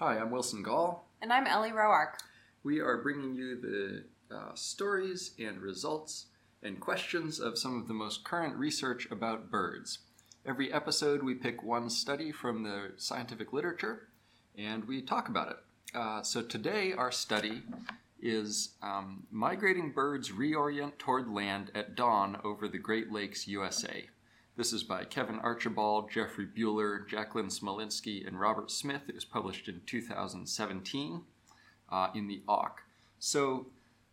Hi, I'm Wilson Gall. And I'm Ellie Roark. We are bringing you the uh, stories and results and questions of some of the most current research about birds. Every episode, we pick one study from the scientific literature and we talk about it. Uh, so today, our study is um, Migrating Birds Reorient Toward Land at Dawn over the Great Lakes, USA. This is by Kevin Archibald, Jeffrey Buler, Jacqueline Smolinsky, and Robert Smith. It was published in 2017 uh, in the Auk. So,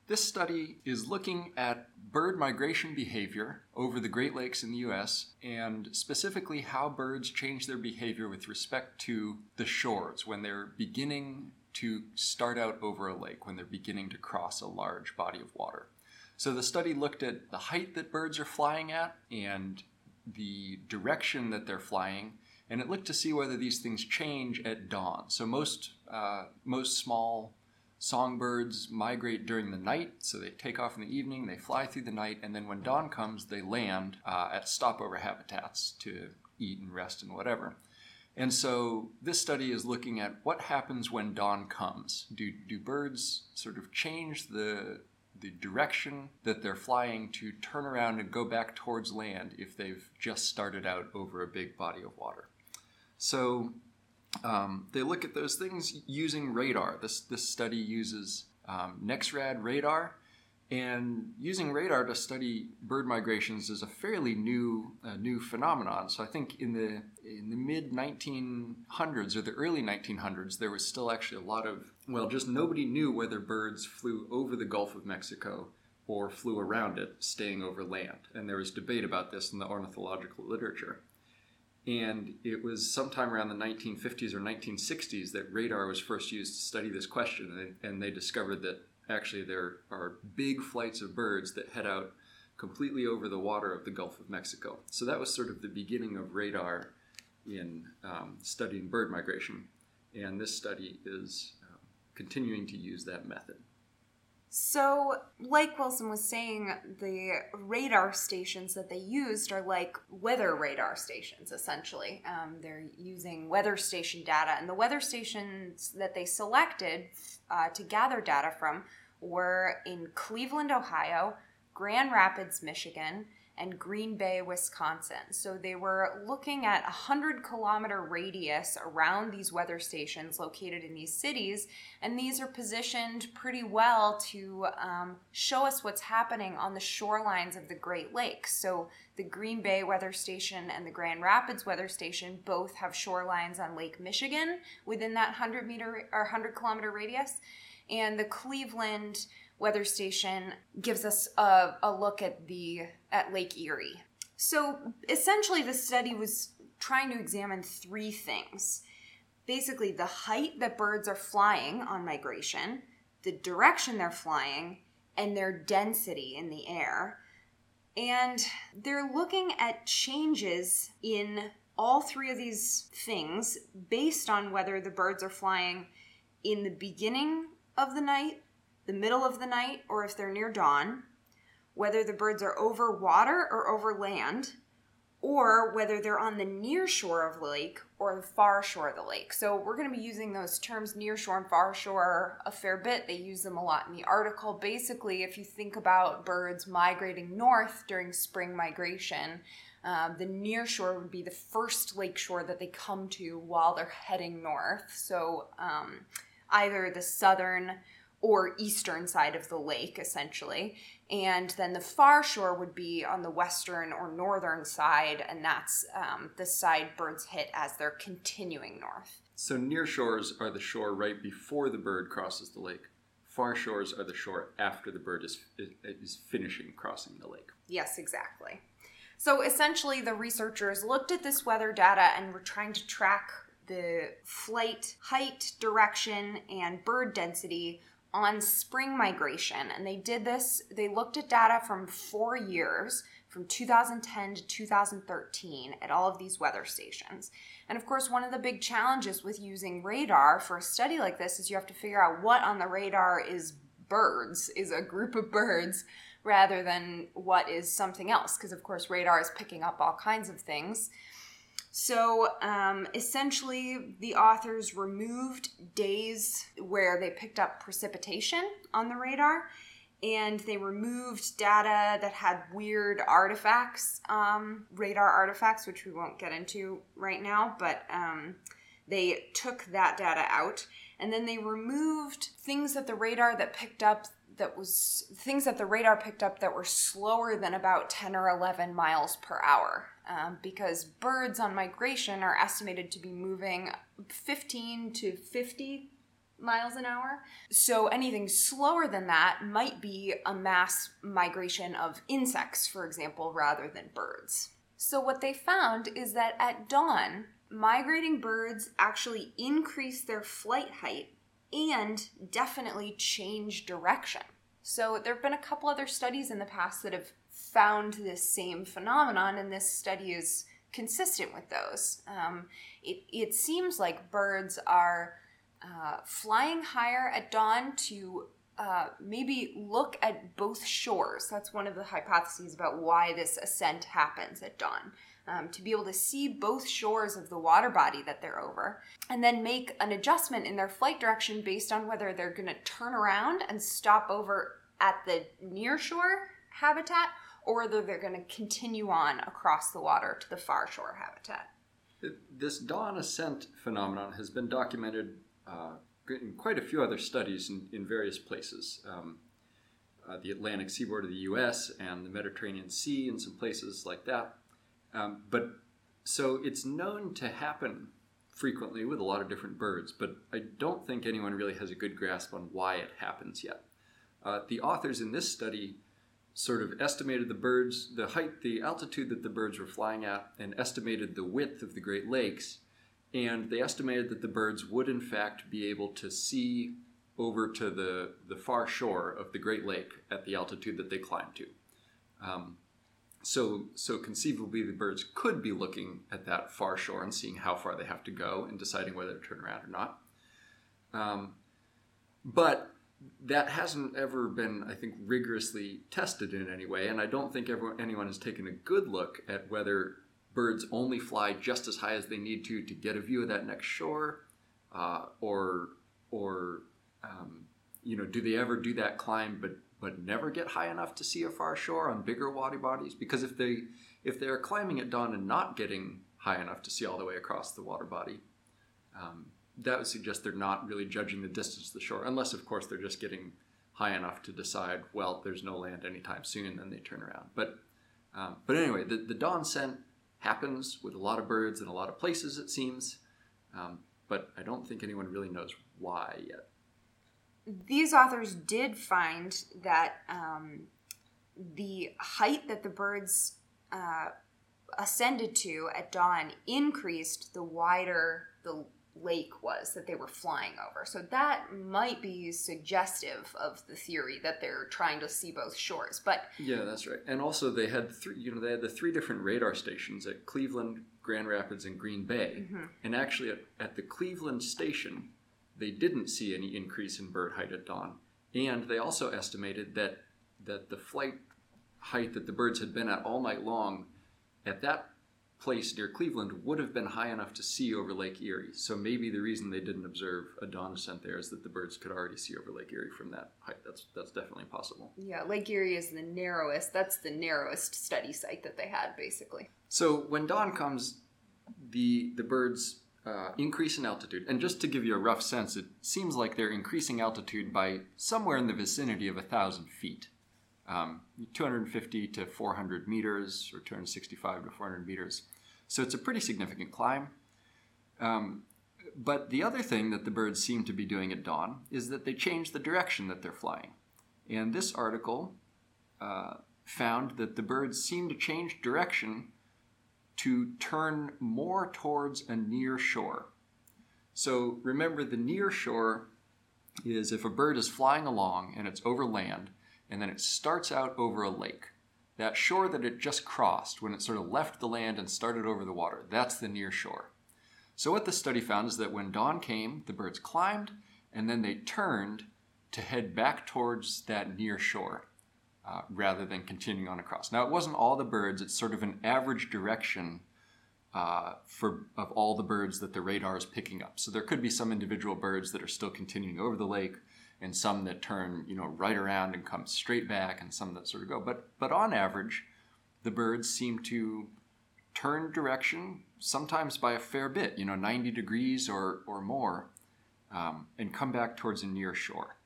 this study is looking at bird migration behavior over the Great Lakes in the US and specifically how birds change their behavior with respect to the shores when they're beginning to start out over a lake, when they're beginning to cross a large body of water. So the study looked at the height that birds are flying at and the direction that they're flying, and it looked to see whether these things change at dawn. So most uh, most small songbirds migrate during the night, so they take off in the evening, they fly through the night, and then when dawn comes, they land uh, at stopover habitats to eat and rest and whatever. And so this study is looking at what happens when dawn comes. Do, do birds sort of change the the direction that they're flying to turn around and go back towards land if they've just started out over a big body of water. So um, they look at those things using radar. This, this study uses um, NEXRAD radar, and using radar to study bird migrations is a fairly new uh, new phenomenon. So I think in the in the mid 1900s or the early 1900s, there was still actually a lot of well, just nobody knew whether birds flew over the Gulf of Mexico or flew around it, staying over land. And there was debate about this in the ornithological literature. And it was sometime around the 1950s or 1960s that radar was first used to study this question, and, they discovered that actually there are big flights of birds that head out completely over the water of the Gulf of Mexico. So that was sort of the beginning of radar in um, studying bird migration. And this study is continuing to use that method. So, like Wilson was saying, the radar stations that they used are like weather radar stations, essentially. Um, they're using weather station data, and the weather stations that they selected uh, to gather data from were in Cleveland, Ohio, Grand Rapids, Michigan, and Green Bay, Wisconsin. So they were looking at a 100 kilometer radius around these weather stations located in these cities, and these are positioned pretty well to um, show us what's happening on the shorelines of the Great Lakes. So the Green Bay weather station and the Grand Rapids weather station both have shorelines on Lake Michigan within that 100 meter or 100 kilometer radius and the Cleveland weather station gives us a, a look at the at Lake Erie. So essentially, the study was trying to examine three things. Basically, the height that birds are flying on migration, the direction they're flying, and their density in the air. And they're looking at changes in all three of these things based on whether the birds are flying in the beginning of the night, the middle of the night, or if they're near dawn, whether the birds are over water or over land, or whether they're on the near shore of the lake or the far shore of the lake. So we're going to be using those terms near shore and far shore a fair bit. They use them a lot in the article. Basically, if you think about birds migrating north during spring migration, um, the near shore would be the first lake shore that they come to while they're heading north. So um, either the southern or eastern side of the lake, essentially. And then the far shore would be on the western or northern side, and that's um, the side birds hit as they're continuing north. So near shores are the shore right before the bird crosses the lake. Far shores are the shore after the bird is, is finishing crossing the lake. Yes, exactly. So essentially, the researchers looked at this weather data and were trying to track the flight height, direction, and bird density on spring migration. And they did this, they looked at data from four years, from 2010 to 2013, at all of these weather stations. And of course, one of the big challenges with using radar for a study like this is you have to figure out what on the radar is birds, is a group of birds, rather than what is something else. Because of course, radar is picking up all kinds of things. So um, essentially, the authors removed days where they picked up precipitation on the radar, and they removed data that had weird artifacts, um, radar artifacts, which we won't get into right now, but um, they took that data out. And then they removed things that the radar that picked up that was things that the radar picked up that were slower than about 10 or 11 miles per hour um, because birds on migration are estimated to be moving 15 to 50 miles an hour. So anything slower than that might be a mass migration of insects, for example, rather than birds. So what they found is that at dawn, migrating birds actually increase their flight height and definitely change direction. So there have been a couple other studies in the past that have found this same phenomenon, and this study is consistent with those. Um, it, it seems like birds are uh, flying higher at dawn to uh, maybe look at both shores. That's one of the hypotheses about why this ascent happens at dawn. Um, to be able to see both shores of the water body that they're over, and then make an adjustment in their flight direction based on whether they're going to turn around and stop over at the near shore habitat or whether they're going to continue on across the water to the far shore habitat. This dawn ascent phenomenon has been documented uh, in quite a few other studies in, in various places. Um, uh, the Atlantic seaboard of the US and the Mediterranean Sea and some places like that. Um, but so it's known to happen frequently with a lot of different birds, but I don't think anyone really has a good grasp on why it happens yet. Uh, the authors in this study sort of estimated the birds, the height, the altitude that the birds were flying at, and estimated the width of the Great Lakes. And they estimated that the birds would, in fact, be able to see over to the, the far shore of the Great Lake at the altitude that they climbed to. Um, so, so conceivably, the birds could be looking at that far shore and seeing how far they have to go and deciding whether to turn around or not. Um, but that hasn't ever been, I think, rigorously tested in any way, and I don't think everyone, anyone has taken a good look at whether birds only fly just as high as they need to to get a view of that next shore, uh, or or um, you know, do they ever do that climb but but never get high enough to see a far shore on bigger water bodies? Because if they if they are climbing at dawn and not getting high enough to see all the way across the water body, um, that would suggest they're not really judging the distance to the shore, unless, of course, they're just getting high enough to decide, well, there's no land anytime soon, and then they turn around. But, um, but anyway, the, the dawn ascent happens with a lot of birds in a lot of places, it seems, um, but I don't think anyone really knows why yet. These authors did find that um, the height that the birds uh, ascended to at dawn increased the wider the lake was that they were flying over. So that might be suggestive of the theory that they're trying to see both shores. But yeah, that's right. And also they had three, you know, they had the three different radar stations at Cleveland, Grand Rapids, and Green Bay. Mm-hmm. And actually, at, at the Cleveland station, they didn't see any increase in bird height at dawn. And they also estimated that that the flight height that the birds had been at all night long at that place near Cleveland would have been high enough to see over Lake Erie. So maybe the reason they didn't observe a dawn ascent there is that the birds could already see over Lake Erie from that height. That's that's definitely possible. Yeah, Lake Erie is the narrowest. That's the narrowest study site that they had, basically. So when dawn comes, the the birds uh, increase in altitude. And just to give you a rough sense, it seems like they're increasing altitude by somewhere in the vicinity of a thousand feet um, 250 to 400 meters or 265 to 400 meters. So it's a pretty significant climb. Um, but the other thing that the birds seem to be doing at dawn is that they change the direction that they're flying. And this article uh, found that the birds seem to change direction to turn more towards a near shore. So remember, the near shore is if a bird is flying along and it's over land, and then it starts out over a lake. That shore that it just crossed when it sort of left the land and started over the water, that's the near shore. So, what the study found is that when dawn came, the birds climbed and then they turned to head back towards that near shore uh, rather than continuing on across. Now, it wasn't all the birds, it's sort of an average direction uh, for of all the birds that the radar is picking up. So there could be some individual birds that are still continuing over the lake, and some that turn you know right around and come straight back, and some that sort of go. But but on average, the birds seem to turn direction sometimes by a fair bit, you know, 90 degrees or or more, um, and come back towards a near shore.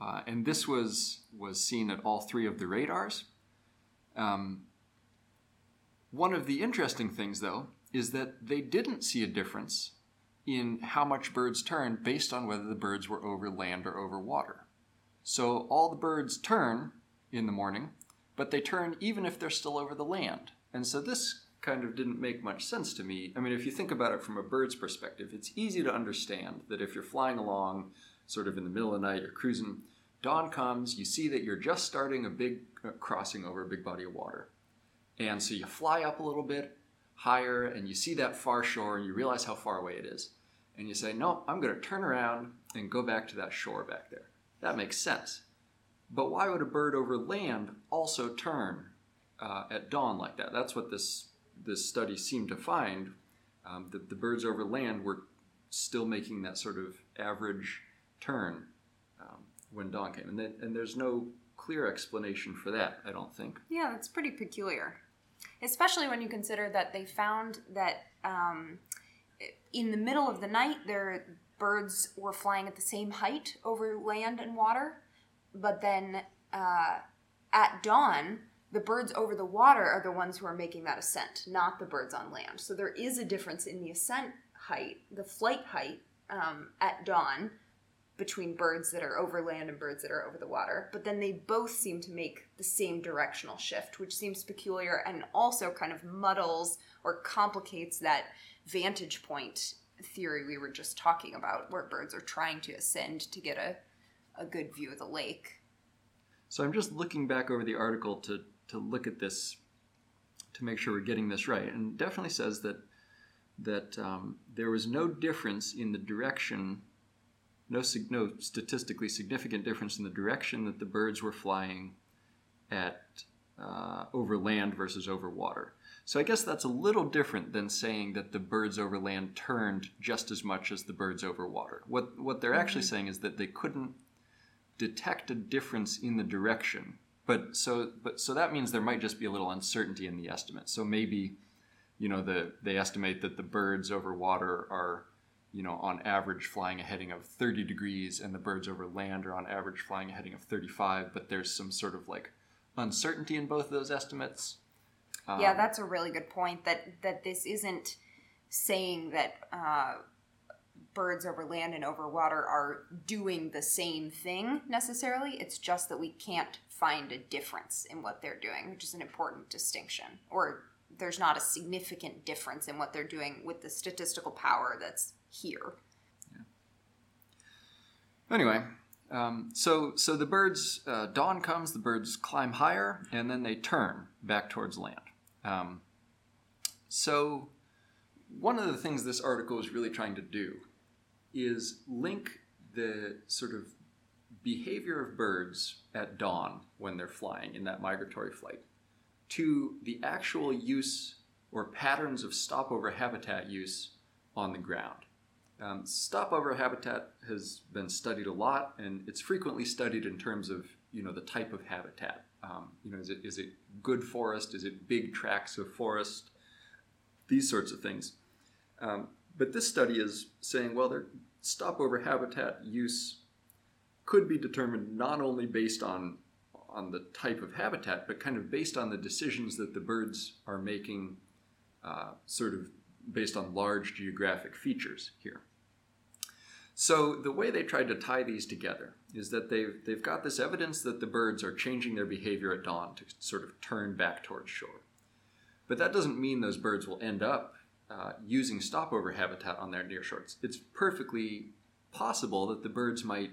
Uh, and this was was seen at all three of the radars. Um, one of the interesting things, though, is that they didn't see a difference in how much birds turn based on whether the birds were over land or over water. So all the birds turn in the morning, but they turn even if they're still over the land. And so this kind of didn't make much sense to me. I mean, if you think about it from a bird's perspective, it's easy to understand that if you're flying along sort of in the middle of the night, you're cruising, dawn comes, you see that you're just starting a big uh, crossing over a big body of water. And so you fly up a little bit higher and you see that far shore and you realize how far away it is. And you say, no, I'm going to turn around and go back to that shore back there. That makes sense. But why would a bird over land also turn uh, at dawn like that? That's what this, this study seemed to find. Um, that the birds over land were still making that sort of average turn um, when dawn came. And, then, and there's no clear explanation for that, I don't think. Yeah, that's pretty peculiar especially when you consider that they found that um, in the middle of the night, their birds were flying at the same height over land and water, but then uh, at dawn, the birds over the water are the ones who are making that ascent, not the birds on land. So there is a difference in the ascent height, the flight height um, at dawn between birds that are over land and birds that are over the water. But then they both seem to make the same directional shift, which seems peculiar and also kind of muddles or complicates that vantage point theory we were just talking about, where birds are trying to ascend to get a, a good view of the lake. So I'm just looking back over the article to, to look at this to make sure we're getting this right. And definitely says that that um, there was no difference in the direction no, no statistically significant difference in the direction that the birds were flying at uh, over land versus over water. So I guess that's a little different than saying that the birds over land turned just as much as the birds over water. What what they're actually mm-hmm. saying is that they couldn't detect a difference in the direction. But so but so that means there might just be a little uncertainty in the estimate. So maybe you know the they estimate that the birds over water are you know, on average flying a heading of 30 degrees, and the birds over land are on average flying a heading of 35, but there's some sort of like uncertainty in both of those estimates. Um, yeah, that's a really good point. That that this isn't saying that uh, birds over land and over water are doing the same thing necessarily. It's just that we can't find a difference in what they're doing, which is an important distinction, or there's not a significant difference in what they're doing with the statistical power that's here. Yeah. Anyway, um, so so the birds uh, dawn comes, the birds climb higher, and then they turn back towards land. Um, so one of the things this article is really trying to do is link the sort of behavior of birds at dawn when they're flying in that migratory flight to the actual use or patterns of stopover habitat use on the ground. Um, stopover habitat has been studied a lot, and it's frequently studied in terms of you know the type of habitat. Um, you know, is it is it good forest? Is it big tracts of forest? These sorts of things. Um, but this study is saying, well, their stopover habitat use could be determined not only based on on the type of habitat, but kind of based on the decisions that the birds are making, uh, sort of based on large geographic features here. So the way they tried to tie these together is that they've, they've got this evidence that the birds are changing their behavior at dawn to sort of turn back towards shore. But that doesn't mean those birds will end up uh, using stopover habitat on their near shores. It's perfectly possible that the birds might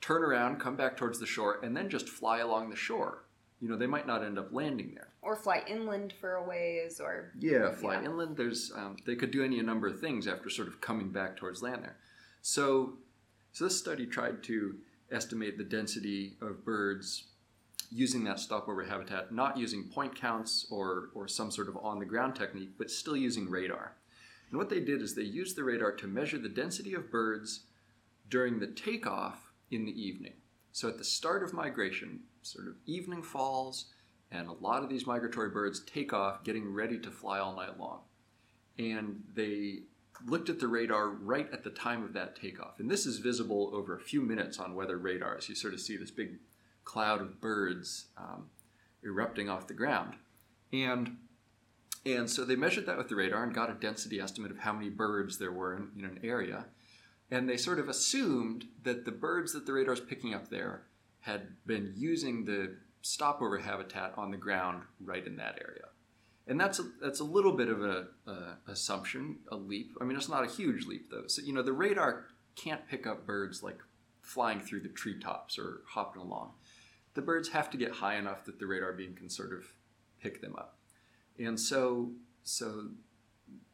turn around, come back towards the shore, and then just fly along the shore. You know, they might not end up landing there. Or fly inland for a ways, or yeah, fly yeah. inland. There's um, they could do any number of things after sort of coming back towards land there. So, so this study tried to estimate the density of birds using that stopover habitat, not using point counts or, or some sort of on the ground technique, but still using radar. And what they did is they used the radar to measure the density of birds during the takeoff in the evening. So at the start of migration, sort of evening falls, and a lot of these migratory birds take off getting ready to fly all night long. And they looked at the radar right at the time of that takeoff. And this is visible over a few minutes on weather radars. You sort of see this big cloud of birds um, erupting off the ground. And and so they measured that with the radar and got a density estimate of how many birds there were in, in an area. And they sort of assumed that the birds that the radar is picking up there had been using the stopover habitat on the ground right in that area. And that's a, that's a little bit of a, a assumption, a leap. I mean, it's not a huge leap though. So you know, the radar can't pick up birds like flying through the treetops or hopping along. The birds have to get high enough that the radar beam can sort of pick them up. And so, so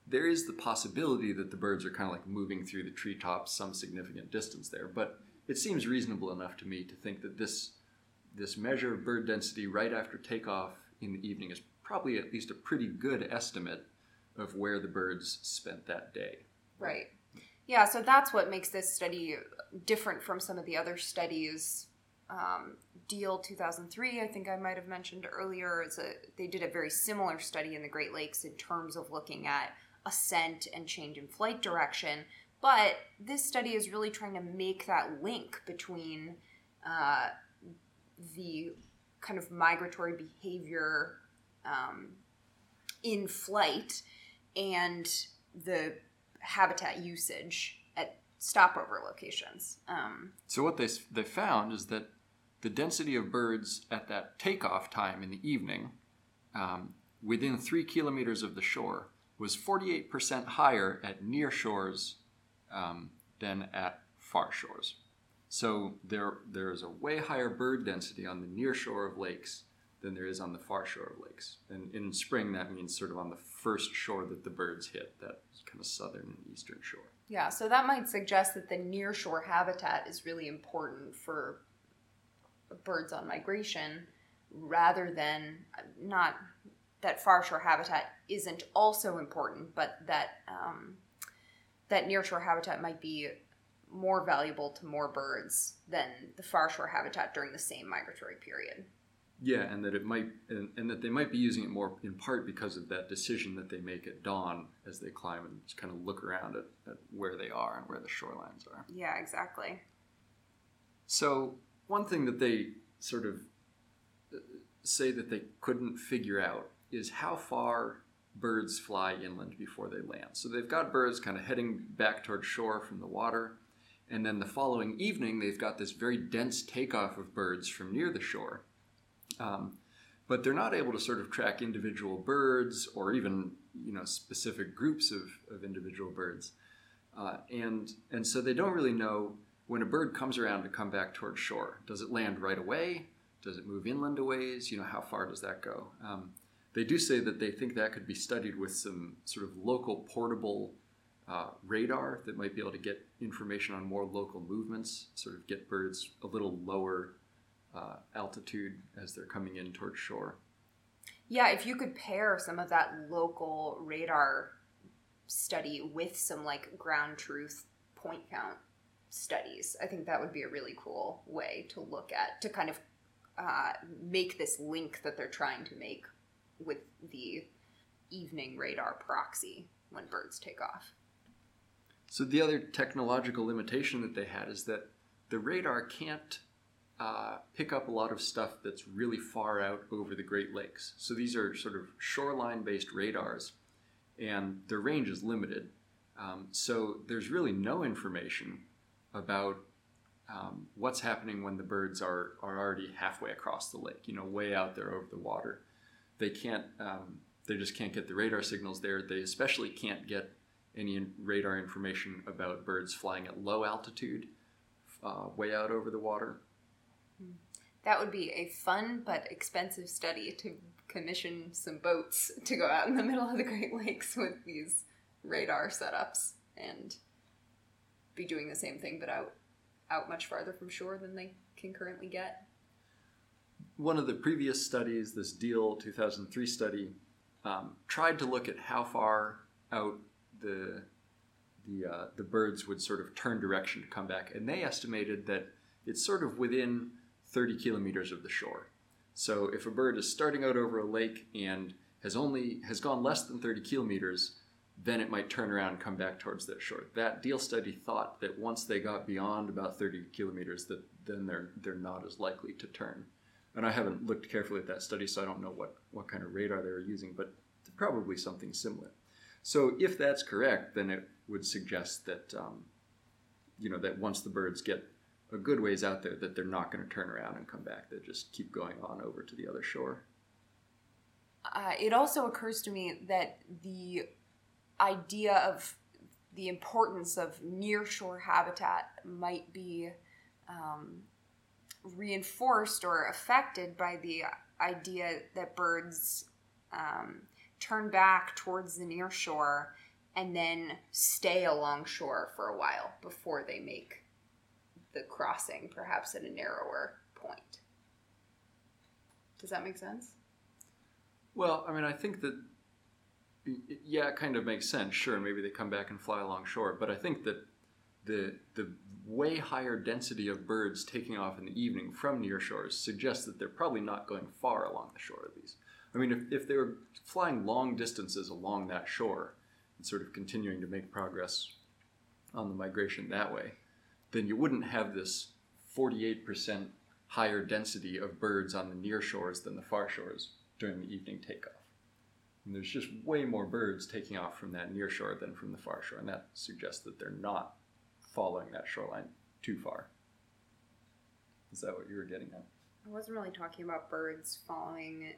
there is the possibility that the birds are kind of like moving through the treetops some significant distance there. But it seems reasonable enough to me to think that this this measure of bird density right after takeoff in the evening is probably at least a pretty good estimate of where the birds spent that day. Right. Yeah, so that's what makes this study different from some of the other studies. Um, Diehl 2003, I think I might have mentioned earlier, is a, they did a very similar study in the Great Lakes in terms of looking at ascent and change in flight direction. But this study is really trying to make that link between uh, the kind of migratory behavior um, in flight and the habitat usage at stopover locations. Um, so what they they found is that the density of birds at that takeoff time in the evening, um, within three kilometers of the shore, was 48% higher at near shores um, than at far shores. So there, there is a way higher bird density on the near shore of lakes than there is on the far shore of lakes. And in spring, that means sort of on the first shore that the birds hit, that kind of southern and eastern shore. Yeah, so that might suggest that the near shore habitat is really important for birds on migration rather than not that far shore habitat isn't also important, but that um, that near shore habitat might be more valuable to more birds than the far shore habitat during the same migratory period. Yeah, and that it might, and, and, that they might be using it more in part because of that decision that they make at dawn as they climb and just kind of look around at, at where they are and where the shorelines are. Yeah, exactly. So, one thing that they sort of uh, say that they couldn't figure out is how far birds fly inland before they land. So, they've got birds kind of heading back toward shore from the water and then the following evening, they've got this very dense takeoff of birds from near the shore. Um, but they're not able to sort of track individual birds or even you know specific groups of, of individual birds. Uh, and and so they don't really know when a bird comes around to come back towards shore. Does it land right away? Does it move inland a ways? You know, how far does that go? Um, they do say that they think that could be studied with some sort of local portable uh, radar that might be able to get information on more local movements, sort of get birds a little lower uh, altitude as they're coming in towards shore. Yeah, if you could pair some of that local radar study with some like ground truth point count studies, I think that would be a really cool way to look at to kind of uh, make this link that they're trying to make with the evening radar proxy when birds take off. So the other technological limitation that they had is that the radar can't uh, pick up a lot of stuff that's really far out over the Great Lakes. So these are sort of shoreline-based radars, and their range is limited. Um, so there's really no information about um, what's happening when the birds are, are already halfway across the lake, you know, way out there over the water. They can't, um, they just can't get the radar signals there. They especially can't get any radar information about birds flying at low altitude, uh, way out over the water. That would be a fun but expensive study to commission some boats to go out in the middle of the Great Lakes with these radar setups and be doing the same thing but out out much farther from shore than they can currently get. one of the previous studies, this Diehl 2003 study, um, tried to look at how far out the the uh, the birds would sort of turn direction to come back, and they estimated that it's sort of within 30 kilometers of the shore. So if a bird is starting out over a lake and has only has gone less than 30 kilometers, then it might turn around and come back towards that shore. That Diehl study thought that once they got beyond about 30 kilometers, that then they're they're not as likely to turn. And I haven't looked carefully at that study, so I don't know what, what kind of radar they were using, but probably something similar. So if that's correct, then it would suggest that um, you know that once the birds get a good ways out there, that they're not going to turn around and come back. They just keep going on over to the other shore. Uh, it also occurs to me that the idea of the importance of nearshore habitat might be um, reinforced or affected by the idea that birds um, turn back towards the near shore and then stay along shore for a while before they make the crossing, perhaps at a narrower point. Does that make sense? Well, I mean, I think that yeah, it kind of makes sense. Sure, maybe they come back and fly along shore, but I think that the the way higher density of birds taking off in the evening from near shores suggests that they're probably not going far along the shore of these. I mean, if, if they were flying long distances along that shore and sort of continuing to make progress on the migration that way, then you wouldn't have this 48% higher density of birds on the near shores than the far shores during the evening takeoff. And there's just way more birds taking off from that near shore than from the far shore, and that suggests that they're not following that shoreline too far. Is that what you were getting at? I wasn't really talking about birds following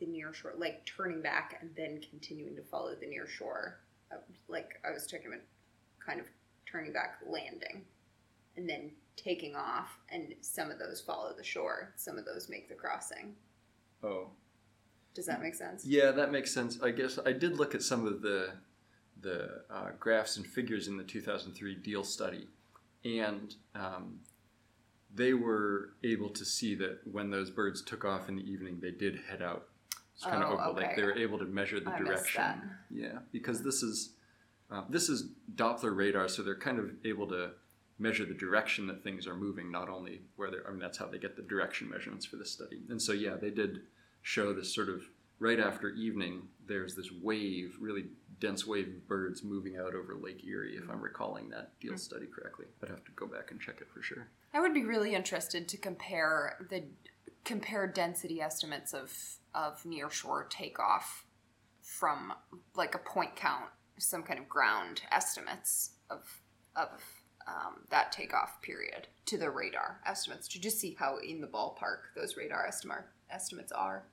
the near shore, like turning back and then continuing to follow the near shore. Uh, like I was talking about kind of turning back, landing, and then taking off, and some of those follow the shore, some of those make the crossing. Oh. Does that make sense? Yeah, that makes sense. I guess I did look at some of the the uh, graphs and figures in the 2003 Diehl study, and um, they were able to see that when those birds took off in the evening, they did head out. It's kind Oh, of over, okay. like they were able to measure the I direction. Yeah, because this is uh, this is Doppler radar, so they're kind of able to measure the direction that things are moving, not only where they're. I mean, that's how they get the direction measurements for this study. And so, yeah, they did show this sort of right after evening. There's this wave, really dense wave of birds moving out over Lake Erie, if I'm recalling that Diehl mm-hmm. study correctly. I'd have to go back and check it for sure. I would be really interested to compare the compare density estimates of of nearshore takeoff from like a point count, some kind of ground estimates of of um, that takeoff period to the radar estimates to just see how in the ballpark those radar estimate estimates are.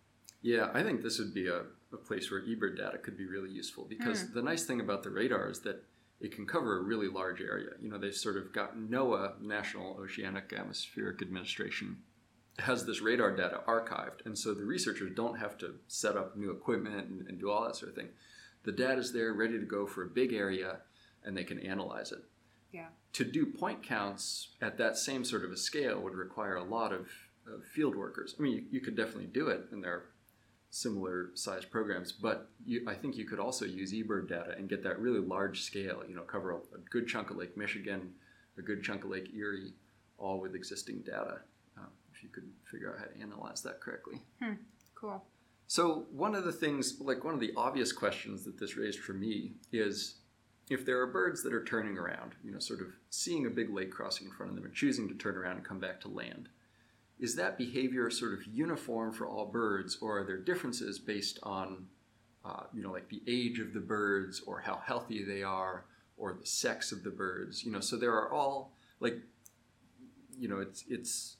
Yeah, I think this would be a, a place where eBird data could be really useful because the nice thing about the radar is that it can cover a really large area. You know, they've sort of got NOAA, National Oceanic Atmospheric Administration, has this radar data archived, and so the researchers don't have to set up new equipment and, and do all that sort of thing. The data is there, ready to go for a big area, and they can analyze it. Yeah. To do point counts at that same sort of a scale would require a lot of, of field workers. I mean, you, you could definitely do it, and there are similar size programs, but you, I think you could also use eBird data and get that really large scale, you know, cover a, a good chunk of Lake Michigan, a good chunk of Lake Erie, all with existing data, uh, if you could figure out how to analyze that correctly. Cool. So, one of the things, like one of the obvious questions that this raised for me is if there are birds that are turning around, you know, sort of seeing a big lake crossing in front of them and choosing to turn around and come back to land, is that behavior sort of uniform for all birds, or are there differences based on, uh, you know, like the age of the birds, or how healthy they are, or the sex of the birds? You know, so there are all like, you know, it's it's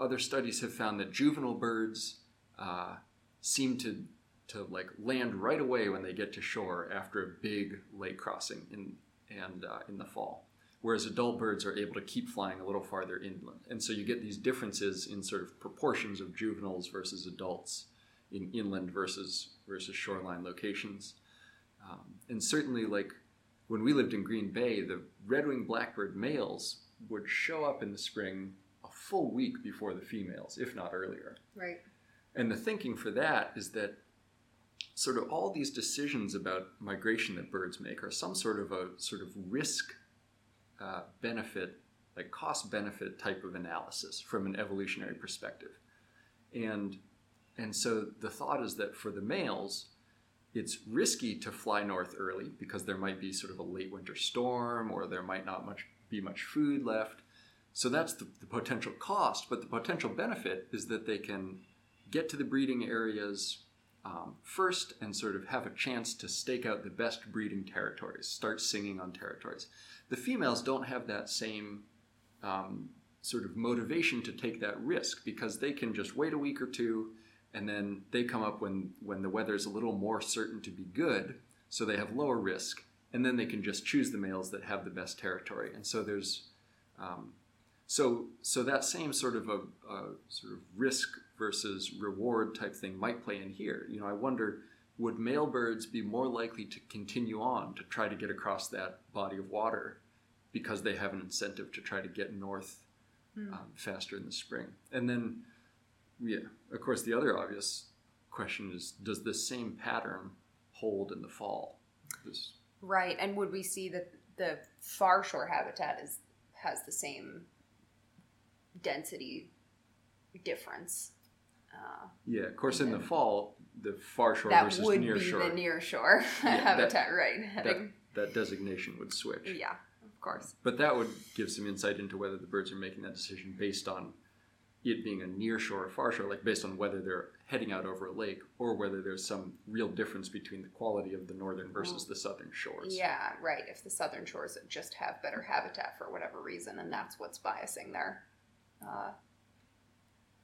other studies have found that juvenile birds uh, seem to to like land right away when they get to shore after a big lake crossing in and uh, in the fall whereas adult birds are able to keep flying a little farther inland. And so you get these differences in sort of proportions of juveniles versus adults in inland versus versus shoreline locations. Um, and certainly, like when we lived in Green Bay, the red-winged blackbird males would show up in the spring a full week before the females, if not earlier. Right. And the thinking for that is that sort of all these decisions about migration that birds make are some sort of a sort of risk uh, benefit, like cost benefit type of analysis from an evolutionary perspective. And and so the thought is that for the males, it's risky to fly north early because there might be sort of a late winter storm or there might not much be much food left. So that's the, the potential cost, but the potential benefit is that they can get to the breeding areas um, first and sort of have a chance to stake out the best breeding territories, start singing on territories. The females don't have that same um, sort of motivation to take that risk because they can just wait a week or two and then they come up when, when the weather is a little more certain to be good, so they have lower risk, and then they can just choose the males that have the best territory. And so there's um, so so that same sort of a, a sort of risk versus reward type thing might play in here. You know, I wonder would male birds be more likely to continue on to try to get across that body of water because they have an incentive to try to get north mm. um, faster in the spring? And then, yeah, of course, the other obvious question is does this same pattern hold in the fall? This... Right, and would we see that the far shore habitat is has the same density difference uh, yeah, of course, in the fall, the far shore that versus would near be shore. the near shore yeah, habitat, that, right? That, that designation would switch. Yeah, of course. But that would give some insight into whether the birds are making that decision based on it being a near shore or far shore, like based on whether they're heading out over a lake or whether there's some real difference between the quality of the northern versus the southern shores. Yeah, right. If the southern shores just have better habitat for whatever reason, and that's what's biasing their uh,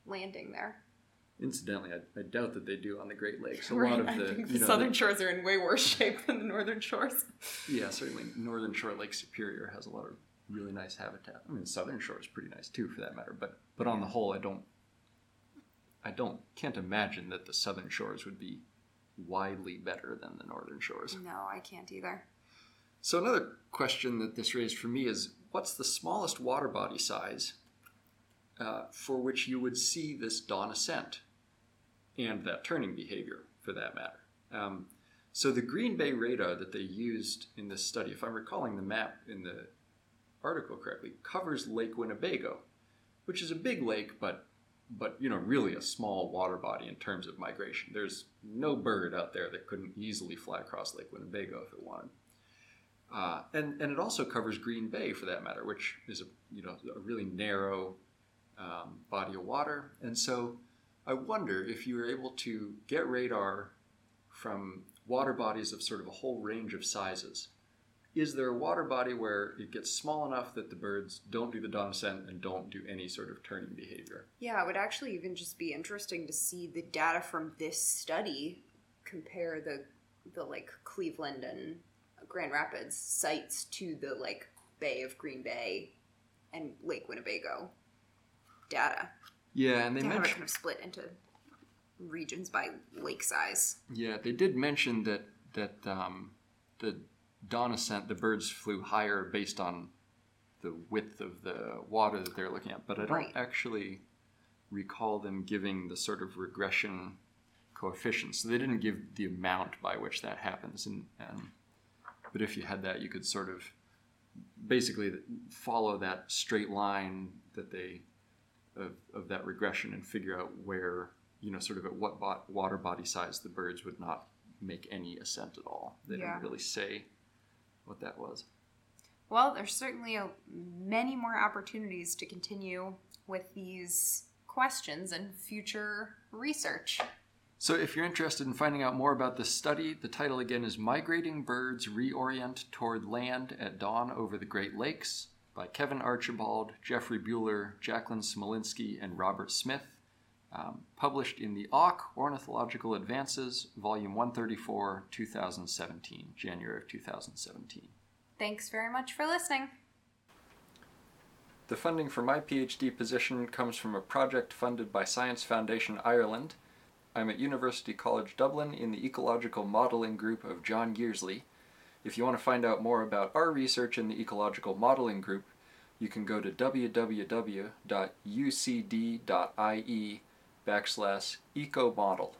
landing there. Incidentally, I, I, doubt that they do on the Great Lakes. A right, lot of the, the, the know, southern the, shores are in way worse shape than the northern shores. Yeah, certainly. Northern Shore Lake Superior has a lot of really nice habitat. I mean, southern shore is pretty nice too, for that matter. But but on the whole, I don't I don't can't imagine that the southern shores would be widely better than the northern shores. No, I can't either. So another question that this raised for me is, what's the smallest water body size uh, for which you would see this dawn ascent? And that turning behavior for that matter. Um, so the Green Bay radar that they used in this study, if I'm recalling the map in the article correctly, covers Lake Winnebago, which is a big lake, but but you know really a small water body in terms of migration. There's no bird out there that couldn't easily fly across Lake Winnebago if it wanted. Uh, and and it also covers Green Bay for that matter, which is a you know a really narrow um, body of water, and so I wonder if you were able to get radar from water bodies of sort of a whole range of sizes. Is there a water body where it gets small enough that the birds don't do the dawn ascent and don't do any sort of turning behavior? Yeah, it would actually even just be interesting to see the data from this study compare the the like Cleveland and Grand Rapids sites to the like Bay of Green Bay and Lake Winnebago data. Yeah, and they yeah, mentioned kind of split into regions by lake size. Yeah, they did mention that that um, the dawn ascent, the birds flew higher based on the width of the water that they're looking at, but I don't right. actually recall them giving the sort of regression coefficients. So they didn't give the amount by which that happens, and, and but if you had that, you could sort of basically follow that straight line that they of, of that regression and figure out where, you know, sort of at what bo- water body size the birds would not make any ascent at all. They yeah. didn't really say what that was. Well, there's certainly a, many more opportunities to continue with these questions and future research. So, if you're interested in finding out more about this study, the title again is Migrating Birds Reorient Toward Land at Dawn Over the Great Lakes by Kevin Archibald, Jeffrey Buler, Jacqueline Smolinsky, and Robert Smith. Um, published in the Auk Ornithological Advances, Volume 134, 2017, January of 2017. Thanks very much for listening. The funding for my PhD position comes from a project funded by Science Foundation Ireland. I'm at University College Dublin in the Ecological Modeling Group of John Yearsley if you want to find out more about our research in the Ecological Modeling Group, you can go to www.ucd.ie backslash ecomodel.